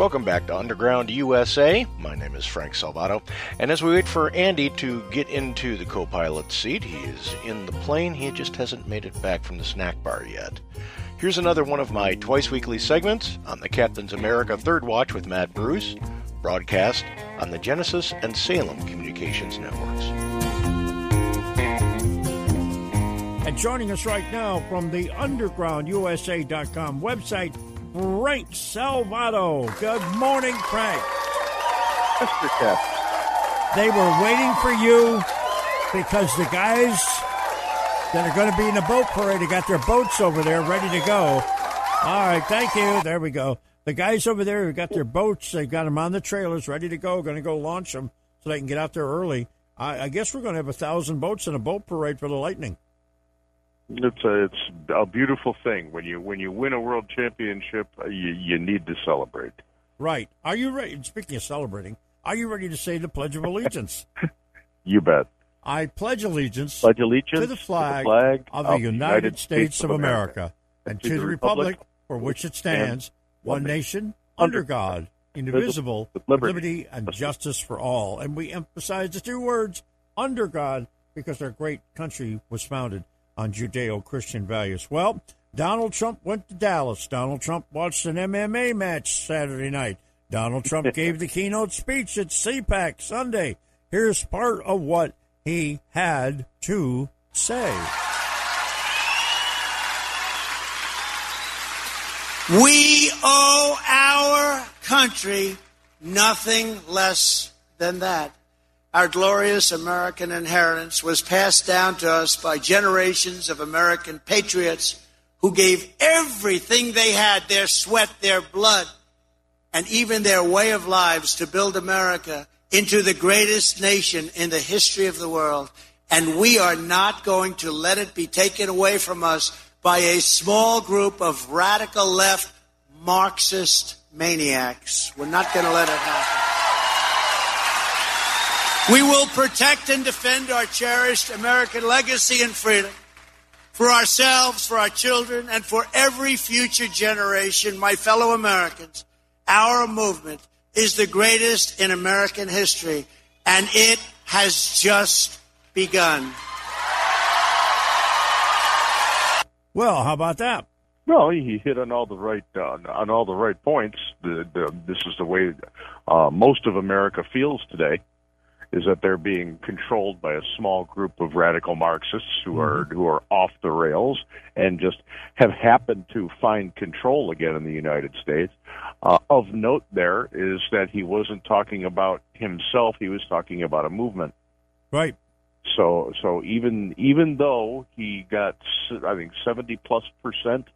Welcome back to Underground USA. My name is Frank Salvato, and as we wait for Andy to get into the co pilot seat, he is in the plane. He just hasn't made it back from the snack bar yet. Here's another one of my twice weekly segments on the Captain's America Third Watch with Matt Bruce, broadcast on the Genesis and Salem Communications Networks. And joining us right now from the undergroundusa.com website, Frank Salvato. Good morning, Frank. Mr. Cap. They were waiting for you because the guys that are going to be in the boat parade, they got their boats over there ready to go. All right, thank you. There we go. The guys over there have got their boats, they've got them on the trailers ready to go, going to go launch them so they can get out there early. I, I guess we're going to have a thousand boats in a boat parade for the Lightning. It's a it's a beautiful thing when you when you win a world championship. uh, You you need to celebrate. Right. Are you ready? Speaking of celebrating, are you ready to say the Pledge of Allegiance? You bet. I pledge allegiance, Pledge allegiance to the flag, flag of the United States of America and to the republic for for which it stands, one nation, under God, indivisible, with with liberty liberty and justice for all. And we emphasize the two words, under God, because our great country was founded on Judeo Christian values. Well, Donald Trump went to Dallas. Donald Trump watched an MMA match Saturday night. Donald Trump gave the keynote speech at CPAC Sunday. Here's part of what he had to say. We owe our country nothing less than that. Our glorious American inheritance was passed down to us by generations of American patriots who gave everything they had their sweat, their blood, and even their way of lives to build America into the greatest nation in the history of the world. And we are not going to let it be taken away from us by a small group of radical left Marxist maniacs. We're not going to let it happen. We will protect and defend our cherished American legacy and freedom for ourselves, for our children, and for every future generation, my fellow Americans. Our movement is the greatest in American history, and it has just begun. Well, how about that? Well, he hit on all the right uh, on all the right points. The, the, this is the way uh, most of America feels today. Is that they're being controlled by a small group of radical Marxists who are who are off the rails and just have happened to find control again in the United States. Uh, of note, there is that he wasn't talking about himself; he was talking about a movement. Right. So, so even even though he got, I think, seventy plus percent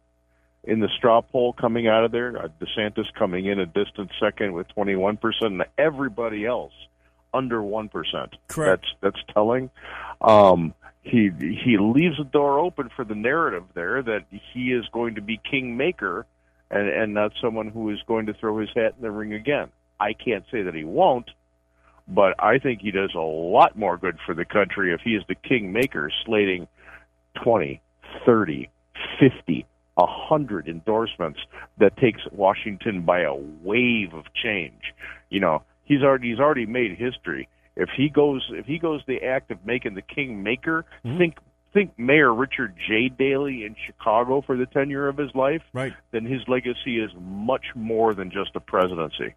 in the straw poll coming out of there, uh, DeSantis coming in a distant second with twenty one percent, and everybody else under one percent. Correct. That's that's telling. Um, he he leaves the door open for the narrative there that he is going to be kingmaker, and and not someone who is going to throw his hat in the ring again. I can't say that he won't, but I think he does a lot more good for the country if he is the kingmaker, slating 20, 30, 50, 100 endorsements that takes Washington by a wave of change. You know, he's already he's already made history If he goes, if he goes the act of making the king maker, Mhm. think think Mayor Richard J. Daley in Chicago for the tenure of his life, Right. then his legacy is much more than just a presidency.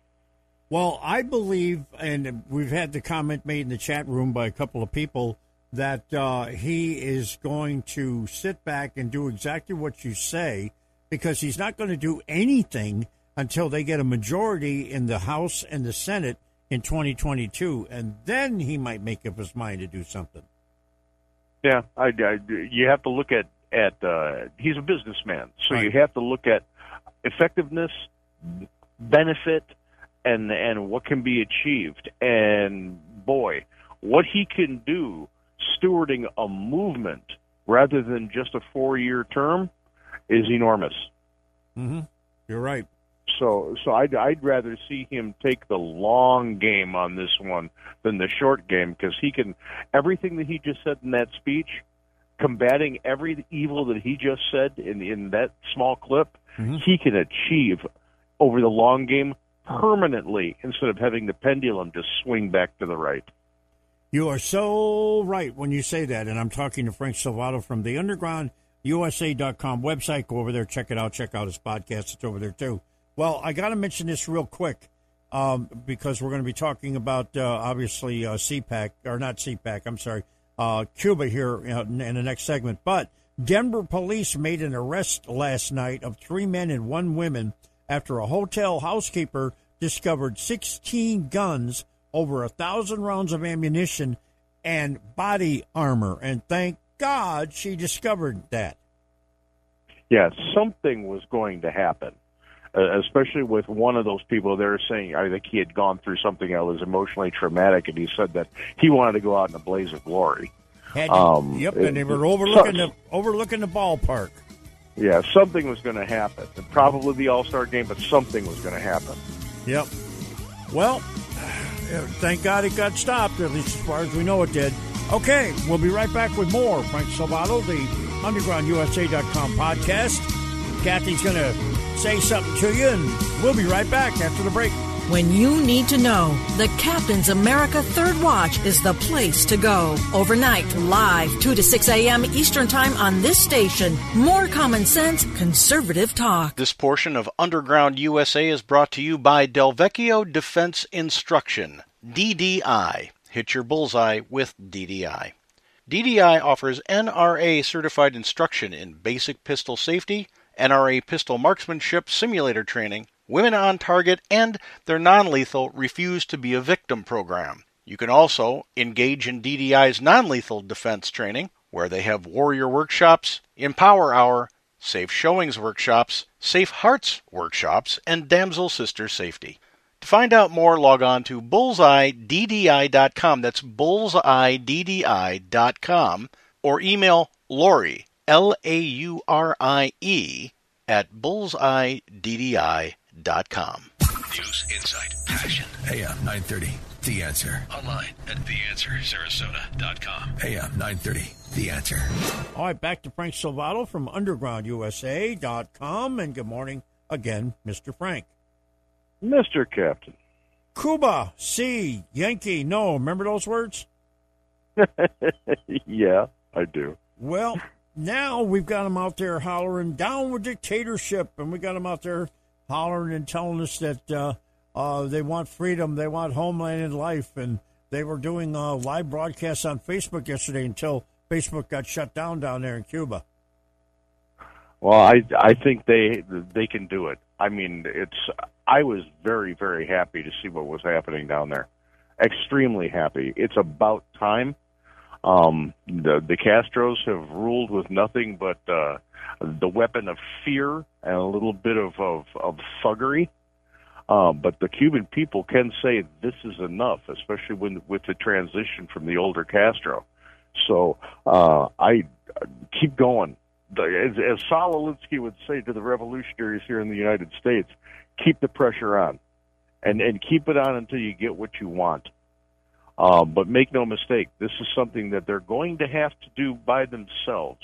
Well, I believe, and we've had the comment made in the chat room by a couple of people that uh, he is going to sit back and do exactly what you say because he's not going to do anything until they get a majority in the House and the Senate in 2022, and then he might make up his mind to do something. Yeah, I, I, you have to look at at uh, he's a businessman, so Right. you have to look at effectiveness, benefit, and and what can be achieved. And boy, what he can do stewarding a movement rather than just a four year term is enormous. Mm-hmm. You're right. So, so I'd, I'd rather see him take the long game on this one than the short game because he can everything that he just said in that speech, combating every evil that he just said in in that small clip, Mhm. he can achieve over the long game permanently instead of having the pendulum just swing back to the right. You are so right when you say that. And I'm talking to Frank Salvato from the undergroundusa.com website. Go over there, check it out, check out his podcast. It's over there too. Well, I got to mention this real quick um, because we're going to be talking about uh, obviously uh, CPAC, or not CPAC, I'm sorry, uh, Cuba here in, in the next segment. But Denver police made an arrest last night of three men and one woman after a hotel housekeeper discovered 16 guns, over a thousand rounds of ammunition, and body armor. And thank God she discovered that. Yeah, something was going to happen, uh, especially with one of those people. They're saying I think he had gone through something that was emotionally traumatic, and he said that he wanted to go out in a blaze of glory. Um, yep, it- and they were overlooking so- the overlooking the ballpark. Yeah, something was going to happen. Probably the All Star game, but something was going to happen. Yep. Well, thank God it got stopped, at least as far as we know it did. Okay, we'll be right back with more. Frank Salvato, the UndergroundUSA.com podcast. Kathy's going to say something to you, and we'll be right back after the break. When you need to know, the Captain's America Third Watch is the place to go. Overnight, live, 2 to 6 a.m. Eastern Time on this station. More common sense, conservative talk. This portion of Underground USA is brought to you by Delvecchio Defense Instruction, DDI. Hit your bullseye with DDI. DDI offers NRA certified instruction in basic pistol safety, NRA pistol marksmanship simulator training, women on target, and their non lethal Refuse to Be a Victim program. You can also engage in DDI's non lethal defense training, where they have warrior workshops, Empower Hour, Safe Showings workshops, Safe Hearts workshops, and Damsel Sister Safety. To find out more, log on to bullseyeddi.com. That's bullseyeddi.com. Or email Laurie, L A U R I E, at bullseyeddi.com. News, insight, passion. AM 930. The answer. Online at theanswersarasota.com. AM 930. The answer. All right, back to Frank Salvato from UndergroundUSA.com, and good morning again, Mr. Frank. Mr. Captain. Cuba, C, Yankee, no. Remember those words? yeah, I do. Well, now we've got them out there hollering down with dictatorship, and we got them out there hollering and telling us that uh, uh, they want freedom, they want homeland and life, and they were doing uh, live broadcasts on Facebook yesterday until Facebook got shut down down there in Cuba. Well, I I think they they can do it. I mean, it's I was very very happy to see what was happening down there. Extremely happy. It's about time. Um, the the Castros have ruled with nothing but uh, the weapon of fear and a little bit of of, of thuggery. Um, but the Cuban people can say this is enough, especially when with the transition from the older Castro. So uh, I keep going. As, as Saul Alinsky would say to the revolutionaries here in the United States, keep the pressure on, and and keep it on until you get what you want. Uh, but make no mistake, this is something that they're going to have to do by themselves,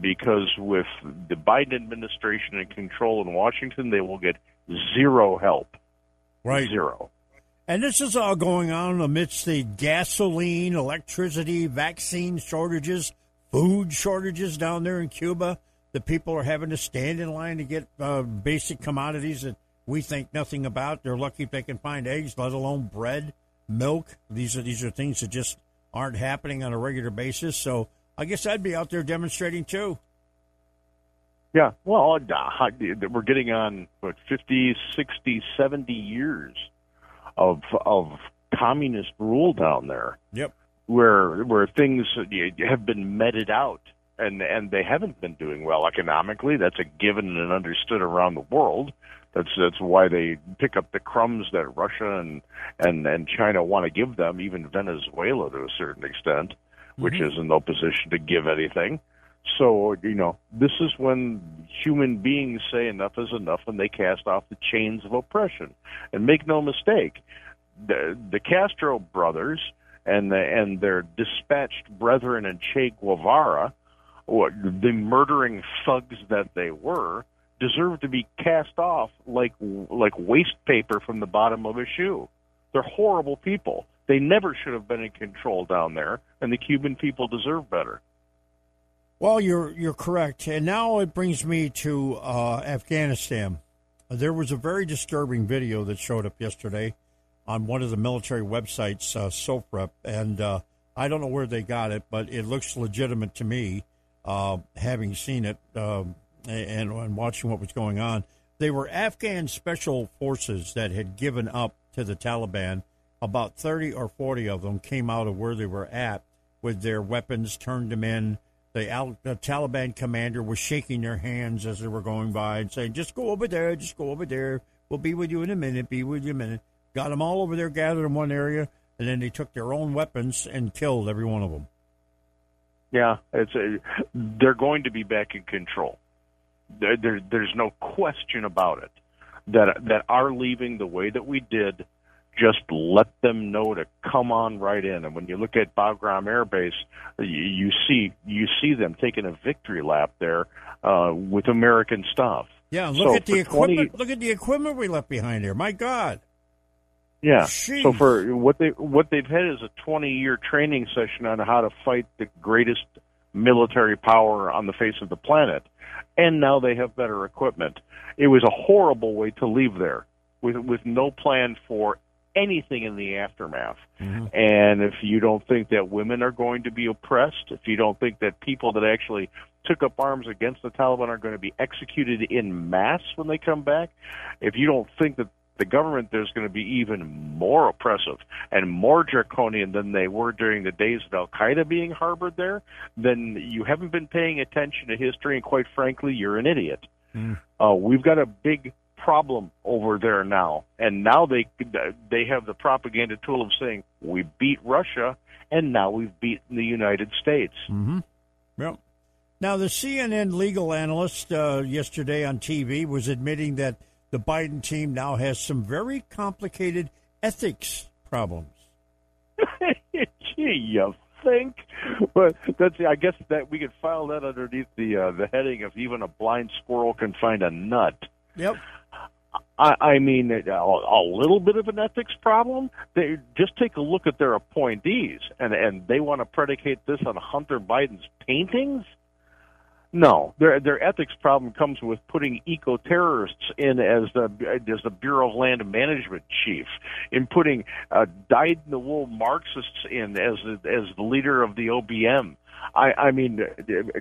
because with the Biden administration in control in Washington, they will get zero help. Right. Zero. And this is all going on amidst the gasoline, electricity, vaccine shortages, food shortages down there in Cuba. The people are having to stand in line to get uh, basic commodities that we think nothing about. They're lucky if they can find eggs, let alone bread, milk. These are these are things that just aren't happening on a regular basis. So I guess I'd be out there demonstrating too. Yeah, well, uh, we're getting on what 50, 60, 70 years of of communist rule down there. Yep. Where where things have been meted out and and they haven't been doing well economically. That's a given and understood around the world. That's that's why they pick up the crumbs that Russia and and and China want to give them, even Venezuela to a certain extent, which Mhm. is in no position to give anything. So you know, this is when human beings say enough is enough, and they cast off the chains of oppression. And make no mistake, the the Castro brothers and the, and their dispatched brethren in Che Guevara, what the murdering thugs that they were, deserve to be cast off like like waste paper from the bottom of a shoe. They're horrible people. They never should have been in control down there, and the Cuban people deserve better. Well, you're you're correct, and now it brings me to uh, Afghanistan. There was a very disturbing video that showed up yesterday on one of the military websites, uh, SOFREP, and uh, I don't know where they got it, but it looks legitimate to me, uh, having seen it um, and, and watching what was going on. They were Afghan special forces that had given up to the Taliban. About 30 or 40 of them came out of where they were at with their weapons, turned them in. The, Al- the Taliban commander was shaking their hands as they were going by and saying, "Just go over there, just go over there. We'll be with you in a minute. Be with you in a minute." Got them all over there gathered in one area, and then they took their own weapons and killed every one of them. Yeah, it's a, they're going to be back in control. There, there, there's no question about it. That that our leaving the way that we did, just let them know to come on right in. And when you look at Bagram Air Base, you, you see you see them taking a victory lap there uh, with American stuff. Yeah, look So at the for 20 equipment. Look at the equipment we left behind here. My God. Yeah. Jeez. So for what they what they've had is a 20 year training session on how to fight the greatest military power on the face of the planet, and now they have better equipment. It was a horrible way to leave there with with no plan for anything in the aftermath. Mm-hmm. And if you don't think that women are going to be oppressed, if you don't think that people that actually took up arms against the Taliban are going to be executed in mass when they come back, if you don't think that the government there's going to be even more oppressive and more draconian than they were during the days of Al Qaeda being harbored there, then you haven't been paying attention to history, and quite frankly, you're an idiot. Uh, we've got a big problem over there now, and now they they have the propaganda tool of saying we beat Russia, and now we've beaten the United States. Mm-hmm. Yep. Now, the CNN legal analyst uh, yesterday on TV was admitting that the Biden team now has some very complicated ethics problems. Gee, you think? But that's I guess that we could file that underneath the uh, the heading of even a blind squirrel can find a nut. Yep. I, I mean, a, a little bit of an ethics problem. They just take a look at their appointees, and and they want to predicate this on Hunter Biden's paintings. No, their their ethics problem comes with putting eco terrorists in as the as the Bureau of Land Management chief, in putting uh, dyed in the wool Marxists in as as the leader of the OBM. I I mean, uh,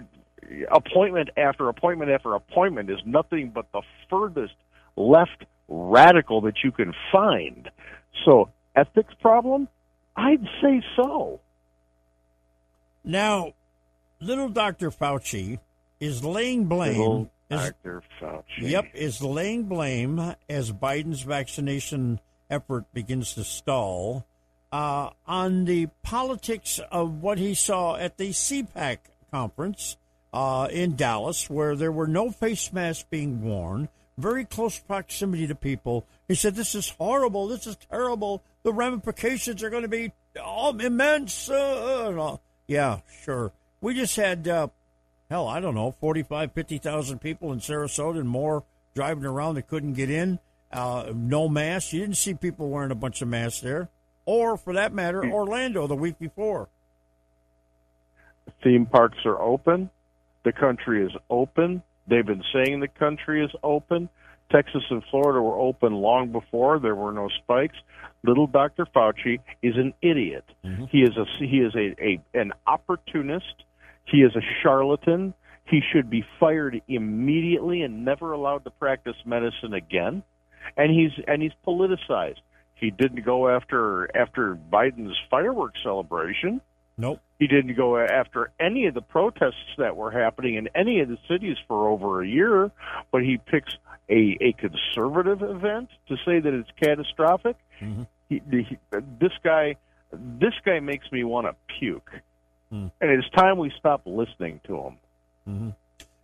appointment after appointment after appointment is nothing but the furthest left radical that you can find. So ethics problem, I'd say so. Now, little Dr. Fauci is laying blame. Is-. Yep, is laying blame as Biden's vaccination effort begins to stall uh, on the politics of what he saw at the CPAC conference uh, in Dallas, where there were no face masks being worn, very close proximity to people. He said, This is horrible. This is terrible. The ramifications are going to be oh, immense. Uh. Yeah, sure. We just had, uh, hell, I don't know, 45, 50,000 people in Sarasota and more driving around that couldn't get in. Uh, no masks. You didn't see people wearing a bunch of masks there, or for that matter, Orlando the week before. Theme parks are open. The country is open. They've been saying the country is open. Texas and Florida were open long before there were no spikes. Little Dr. Fauci is an idiot. Mm-hmm. He is a he is a, a an opportunist. He is a charlatan. He should be fired immediately and never allowed to practice medicine again. And he's and he's politicized. He didn't go after after Biden's fireworks celebration. Nope. He didn't go after any of the protests that were happening in any of the cities for over a year, but he picks a, a conservative event to say that it's catastrophic. Mm-hmm. He, he, this guy, this guy makes me want to puke, Mm. and it's time we stop listening to them. Mm-hmm.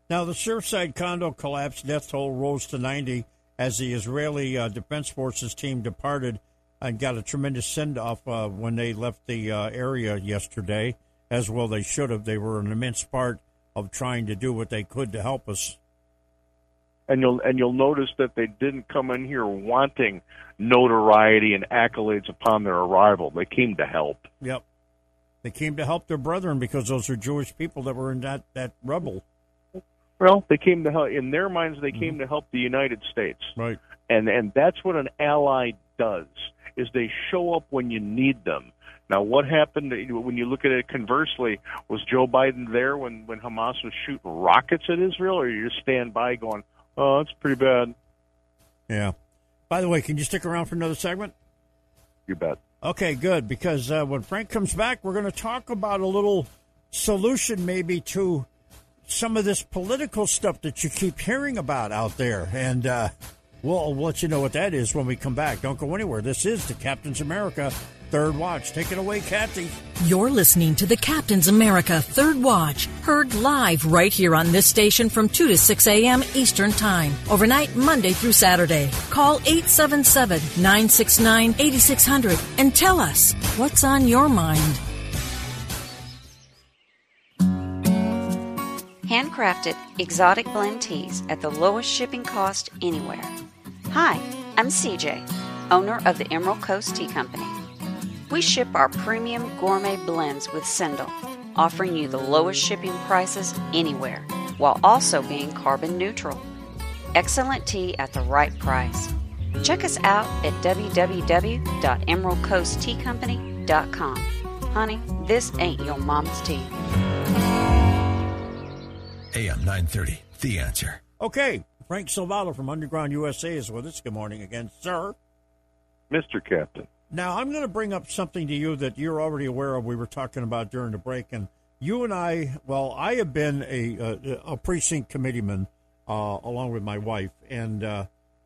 Now, the Surfside condo collapse death toll rose to 90 as the Israeli uh, Defense Forces team departed and got a tremendous send off uh, when they left the uh, area yesterday, as well they should have. They were an immense part of trying to do what they could to help us. And you'll and you'll notice that they didn't come in here wanting notoriety and accolades upon their arrival. They came to help. Yep. They came to help their brethren because those are Jewish people that were in that, that rubble. Well, they came to help. In their minds, they came mm-hmm. to help the United States. Right. And and that's what an ally does is they show up when you need them. Now, what happened when you look at it conversely? Was Joe Biden there when when Hamas was shooting rockets at Israel, or you just stand by going, "Oh, that's pretty bad." Yeah. By the way, can you stick around for another segment? You bet. Okay, good. Because uh, when Frank comes back, we're going to talk about a little solution, maybe to some of this political stuff that you keep hearing about out there, and uh, we'll, we'll let you know what that is when we come back. Don't go anywhere. This is the Captain's America Third Watch. Take it away, Kathy. You're listening to the Captain's America Third Watch, heard live right here on this station from 2 to 6 a.m. Eastern Time, overnight Monday through Saturday. Call 877 969 8600 and tell us what's on your mind. Handcrafted exotic blend teas at the lowest shipping cost anywhere. Hi, I'm CJ, owner of the Emerald Coast Tea Company. We ship our premium gourmet blends with Sendle, offering you the lowest shipping prices anywhere while also being carbon neutral. Excellent tea at the right price. Check us out at www.emeraldcoastteacompany.com. Honey, this ain't your mama's tea. AM 930, The Answer. Okay, Frank Salvato from Underground USA is with us. Good morning again, sir. Mr. Captain. Now, I'm going to bring up something to you that you're already aware of. We were talking about during the break, and you and I, well, I have been a a, a precinct committeeman uh, along with my wife, and uh,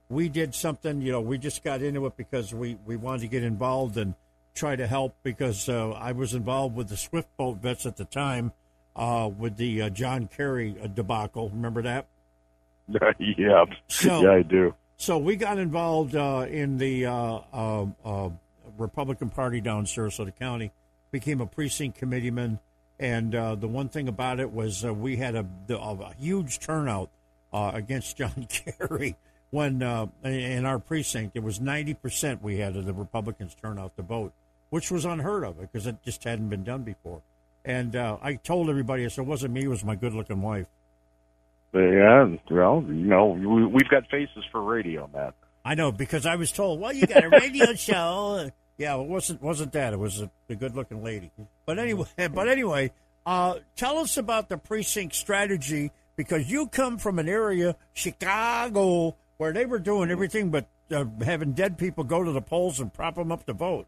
we did something. You know, we just got into it because we we wanted to get involved and try to help because uh, I was involved with the Swift boat vets at the time uh, with the uh, John Kerry uh, debacle. Remember that? yeah, So- yeah, I do. So we got involved uh, in the uh, uh, uh, Republican Party down in Sarasota County, became a precinct committeeman, and uh, the one thing about it was uh, we had a, the, a huge turnout uh, against John Kerry when uh, in our precinct. It was ninety percent we had of the Republicans turn out to vote, which was unheard of because it just hadn't been done before. And uh, I told everybody, I said, it wasn't me, it was my good-looking wife. Yeah, well, you know, we, we've got faces for radio, Matt. I know because I was told, well, you got a radio show. Yeah, it wasn't wasn't that. It was a, a good looking lady. But anyway, but anyway, uh, tell us about the precinct strategy because you come from an area, Chicago, where they were doing everything but uh, having dead people go to the polls and prop them up to vote.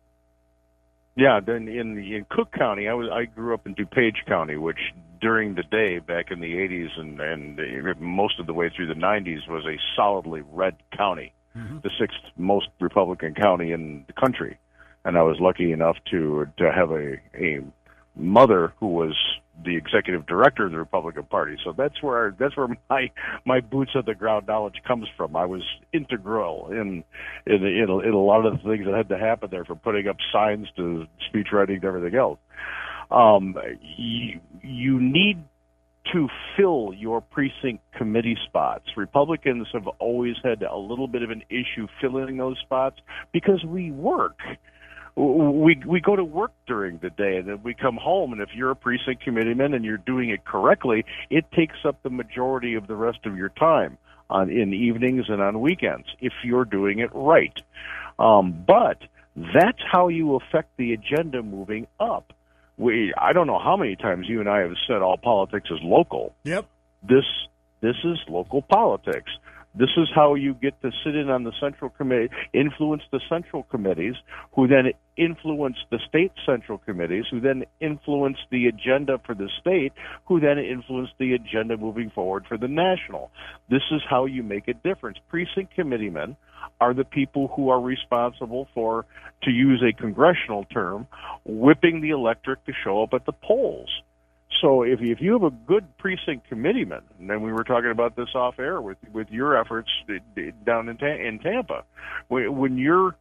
Yeah, then in the, in Cook County, I was I grew up in DuPage County, which during the day back in the 80s and and uh, most of the way through the 90s was a solidly red county, the sixth most Republican county in the country, and I was lucky enough to to have a a mother who was the executive director of the Republican Party. So that's where that's where my my boots on the ground knowledge comes from. I was integral in in in a, in a lot of the things that had to happen there, from putting up signs to speech writing to everything else. Um, you you need to fill your precinct committee spots. Republicans have always had a little bit of an issue filling those spots because we work. We we go to work during the day and then we come home and if you're a precinct committeeman and you're doing it correctly, it takes up the majority of the rest of your time on in evenings and on weekends if you're doing it right. Um, but that's how you affect the agenda moving up we I don't know how many times you and I have said all politics is local. Yep. This this is local politics. This is how you get to sit in on the central committee, influence the central committees, who then influence the state central committees, who then influence the agenda for the state, who then influence the agenda moving forward for the national. This is how you make a difference. Precinct committeemen are the people who are responsible for, to use a congressional term, whipping the electric to show up at the polls. So if if you have a good precinct committeeman, and then we were talking about this off air with with your efforts down in in Tampa, when you're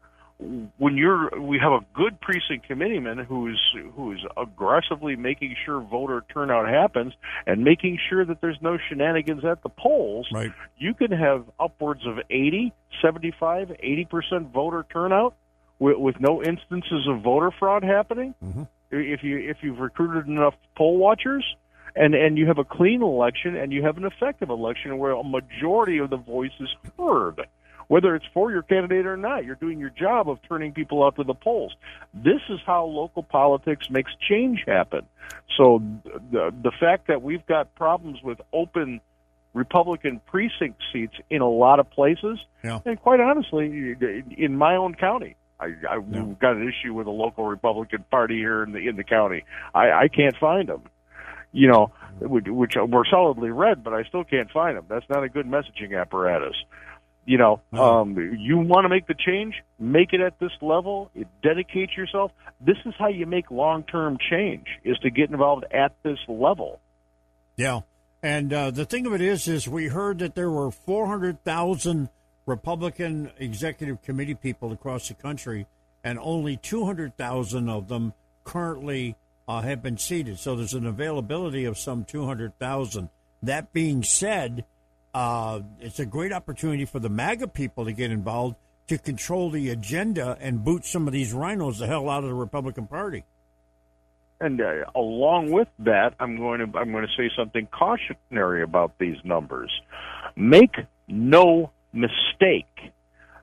when you're we have a good precinct committeeman who's who's aggressively making sure voter turnout happens and making sure that there's no shenanigans at the polls right. you can have upwards of 80 75 80% voter turnout with, with no instances of voter fraud happening mm-hmm. If you if you've recruited enough poll watchers and and you have a clean election and you have an effective election where a majority of the voice is heard whether it's for your candidate or not. You're doing your job of turning people out to the polls. This is how local politics makes change happen. So the the fact that we've got problems with open Republican precinct seats in a lot of places, yeah. and quite honestly, in my own county, I, I yeah. we've got an issue with a local Republican Party here in the in the county. I, I can't find them. You know, which, we're solidly red, but I still can't find them. That's not a good messaging apparatus. You know, um, you want to make the change, make it at this level, dedicate yourself. This is how you make long term change, is to get involved at this level. Yeah. And uh, the thing of it is, is we heard that there were 400,000 Republican executive committee people across the country, and only 200,000 of them currently uh, have been seated. So there's an availability of some 200,000. That being said, uh, it's a great opportunity for the MAGA people to get involved to control the agenda and boot some of these RINOs the hell out of the Republican Party. And uh, along with that, I'm going to I'm going to say something cautionary about these numbers. Make no mistake.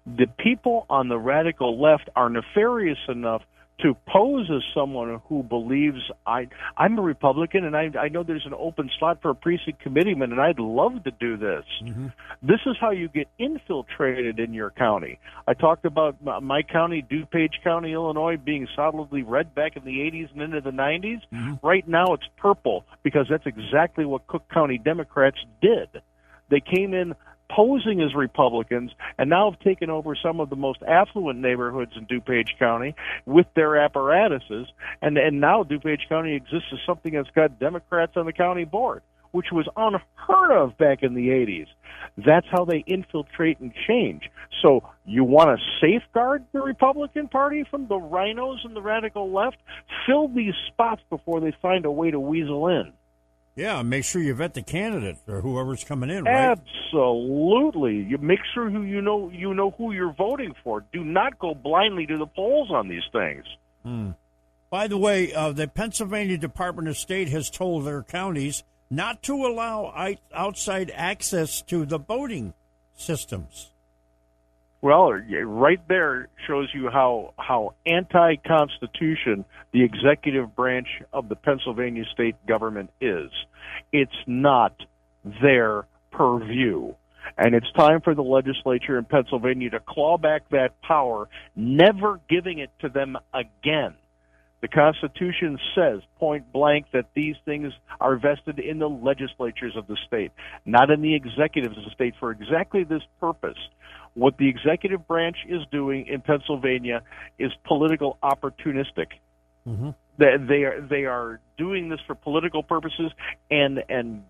The people on the radical left are nefarious enough to pose as someone who believes I I'm a Republican and I I know there's an open slot for a precinct committeeman and I'd love to do this. Mm-hmm. This is how you get infiltrated in your county. I talked about my county, DuPage County, Illinois, being solidly red back in the 80s and into the 90s. Mm-hmm. Right now it's purple because that's exactly what Cook County Democrats did. They came in posing as Republicans and now have taken over some of the most affluent neighborhoods in DuPage County with their apparatuses. And, and now DuPage County exists as something that's got Democrats on the county board, which was unheard of back in the 80s. That's how they infiltrate and change. So you want to safeguard the Republican Party from the RINOs and the radical left? Fill these spots before they find a way to weasel in. Yeah, make sure you vet the candidate or whoever's coming in. Right? Absolutely, you make sure who you know you know who you're voting for. Do not go blindly to the polls on these things. Hmm. By the way, uh, the Pennsylvania Department of State has told their counties not to allow outside access to the voting systems. Well, right there shows you how how anti-constitution the executive branch of the Pennsylvania state government is. It's not their purview. And it's time for the legislature in Pennsylvania to claw back that power, never giving it to them again. The Constitution says point blank that these things are vested in the legislatures of the state, not in the executives of the state for exactly this purpose what the executive branch is doing in Pennsylvania is political opportunistic. Mm-hmm. They, they are they are doing this for political purposes and and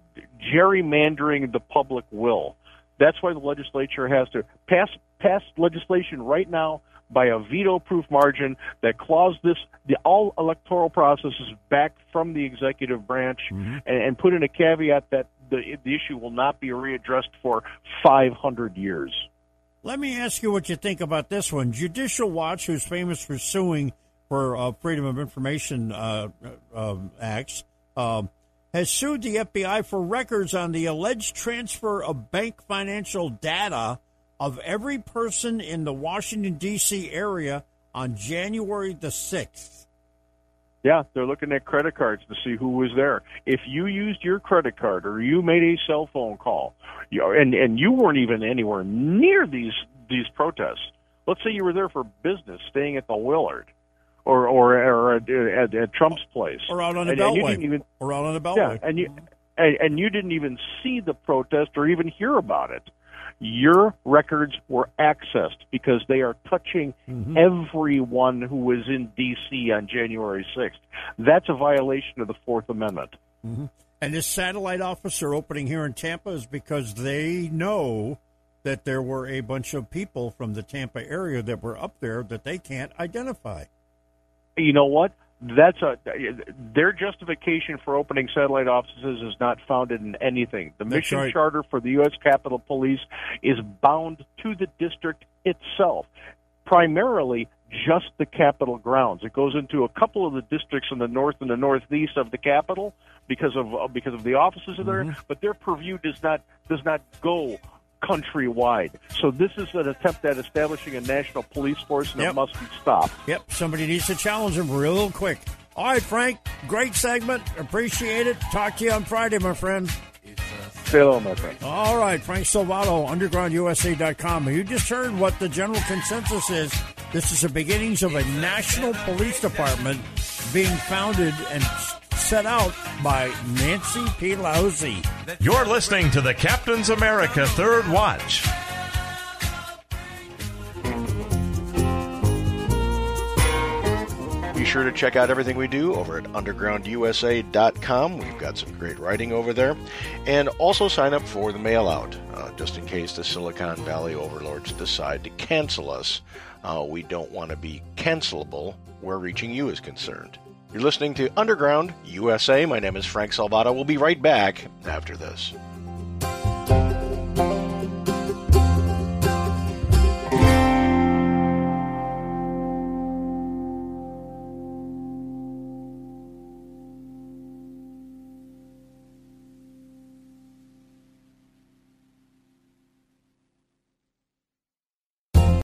gerrymandering the public will. That's why the legislature has to pass pass legislation right now by a veto-proof margin that claws this the all electoral processes back from the executive branch, and, and put in a caveat that the the issue will not be readdressed for 500 years. Let me ask you what you think about this one. Judicial Watch, who's famous for suing for uh, Freedom of Information uh, uh, acts, um, has sued the FBI for records on the alleged transfer of bank financial data of every person in the Washington, D.C. area on January the 6th. Yeah, they're looking at credit cards to see who was there. If you used your credit card or you made a cell phone call, you, and and you weren't even anywhere near these these protests. Let's say you were there for business, staying at the Willard, or or, or at, at, at Trump's place, Or out on the and, and Beltway. didn't even or out on the Beltway. yeah, and you and, and you didn't even see the protest or even hear about it. Your records were accessed because they are touching everyone who was in D.C. on January 6th. That's a violation of the Fourth Amendment. hmm And this satellite officer opening here in Tampa is because they know that there were a bunch of people from the Tampa area that were up there that they can't identify. You know what? That's a their justification for opening satellite offices is not founded in anything. The That's mission right. charter for the U.S. Capitol Police is bound to the district itself, primarily just the Capitol grounds. It goes into a couple of the districts in the north and the northeast of the Capitol because of uh, because of the offices there, Mm-hmm. but their purview does not does not go countrywide. So this is an attempt at establishing a national police force, and Yep. it must be stopped. Yep, somebody needs to challenge him real quick. All right, Frank, great segment. Appreciate it. Talk to you on Friday, my friend. Hello, my friend. All right, Frank Salvato, undergroundusa.com. You just heard what the general consensus is. This is the beginnings of a national police department being founded and set out by Nancy Pelosi. You're listening to the Captain's America Third Watch. Be sure to check out everything we do over at undergroundusa.com. We've got some great writing over there. And also sign up for the mail out, uh, just in case the Silicon Valley overlords decide to cancel us. Uh, we don't want to be cancelable where reaching you is concerned. You're listening to Underground USA. My name is Frank Salvato. We'll be right back after this.